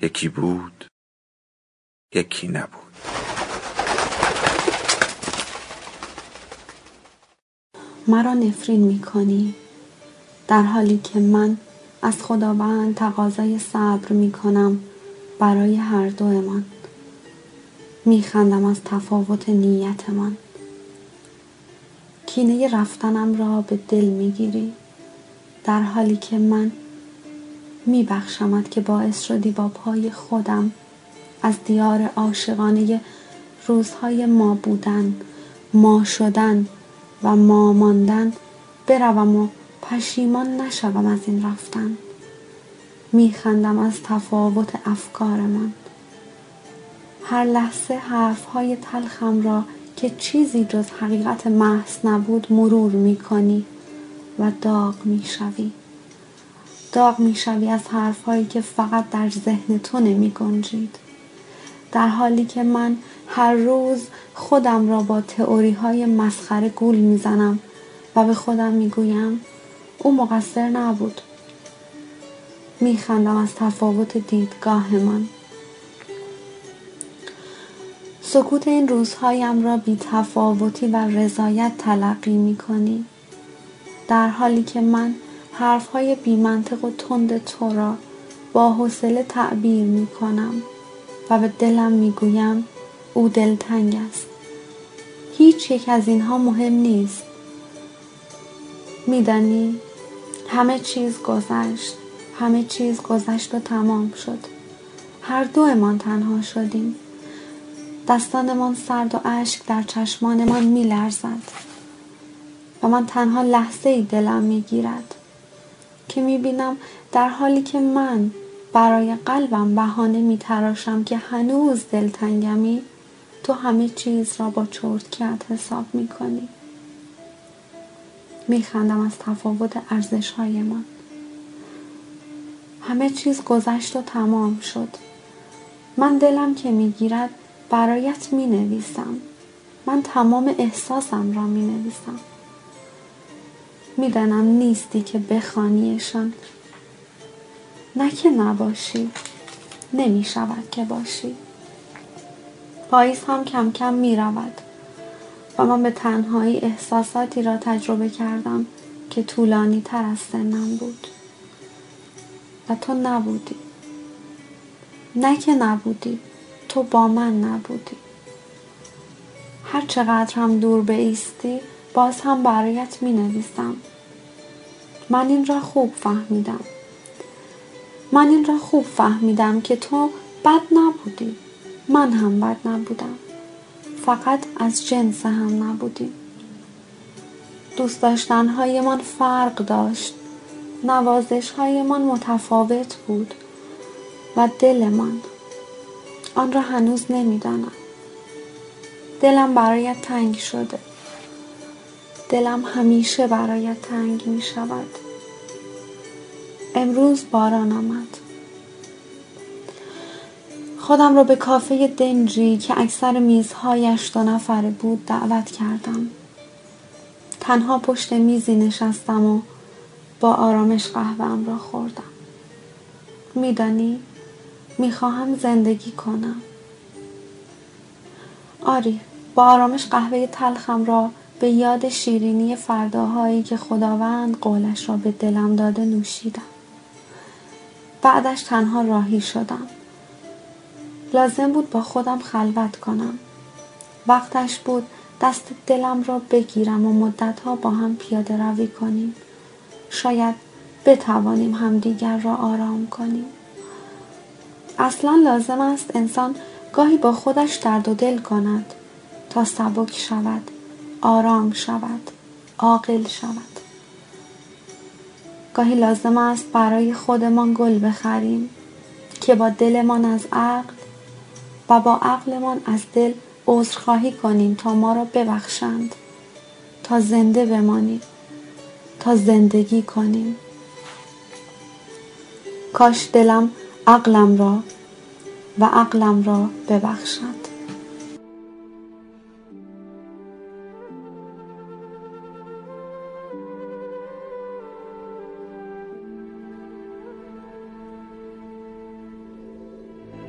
یکی بود یکی نبود. مرا نفرین می کنی در حالی که من از خداوند تقاضای صبر می کنم برای هر دومان. می خندم از تفاوت نیتمان. کینه رفتنم را به دل می گیری در حالی که من می بخشمت که باعث شدی با پای خودم از دیار عاشقانه روزهای ما بودن ما شدن و ما ماندن بروم و پشیمان نشوم از این رفتن. میخندم از تفاوت افکارمان. هر لحظه حرفهای تلخم را که چیزی جز حقیقت محض نبود مرور می‌کنی و داغ می‌شوی. داغ می‌شوی از حرفهایی که فقط در ذهن تو نمی گنجید. در حالی که من هر روز خودم را با تئوری های مسخره گول می‌زنم و به خودم می‌گویم او مقصر نبود میخندم از تفاوت دیدگاهمان سکوت این روزهایم را بی تفاوتی و رضایت تلقی می کنی. در حالی که من حرفهای بیمنطق و تند تو را با حوصله تعبیر می کنم و به دلم می گویم او دلتنگ است. هیچ یک از اینها مهم نیست. میدانی همه چیز گذشت همه چیز گذشت و تمام شد. هر دومان تنها شدیم. دستانمان سرد و اشک در چشمانمان می لرزد و من تنها لحظه ای دلم می گیرد که می بینم در حالی که من برای قلبم بهانه می تراشم که هنوز دلتنگمی تو همه چیز را با چرتکت حساب می کنی. می خندم از تفاوت ارزش های من. همه چیز گذشت و تمام شد. من دلم که می‌گیرد برایت می نویسم. من تمام احساسم را می نویسم. می‌دانم نیستی که بخوانیشان. نه که نباشی نمی که باشی. پاییز هم کم کم می رود و من به تنهایی احساساتی را تجربه کردم که طولانی تر از سنم بود. و تو نبودی. نه که نبودی تو با من نبودی. هر چقدر هم دور بیستی باز هم برایت می نویسم من این را خوب فهمیدم. من این را خوب فهمیدم که تو بد نبودی. من هم بد نبودم. فقط از جنس هم نبودیم دوست داشتنهایمان فرق داشت. نوازشهایمان متفاوت بود. و دلمان. آن را هنوز نمی‌دانم. دلم برایت تنگ شده. دلم همیشه برایت تنگ می شود. امروز باران آمد. خودم را به کافه دنجی که اکثر میزهایش دو نفره بود دعوت کردم. تنها پشت میزی نشستم و با آرامش قهوهم را خوردم. میدانی؟ می‌خواهم زندگی کنم. آری با آرامش قهوه تلخم را به یاد شیرینی فرداهایی که خداوند قولش را به دلم داده نوشیدم. بعدش تنها راهی شدم. لازم بود با خودم خلوت کنم. وقتش بود دست دلم را بگیرم و مدتها با هم پیاده روی کنیم. شاید بتوانیم همدیگر را آرام کنیم. اصلا لازم است انسان گاهی با خودش درد و دل کند تا سبک شود. آرام شود عاقل شود. گاهی لازم است برای خودمان گل بخریم که با دلمان از عقل و با عقلمان از دل عذرخواهی کنیم تا ما را ببخشند تا زنده بمانیم تا زندگی کنیم. کاش دلم عقلم را و عقلم را ببخشد.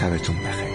شبتون بخیر.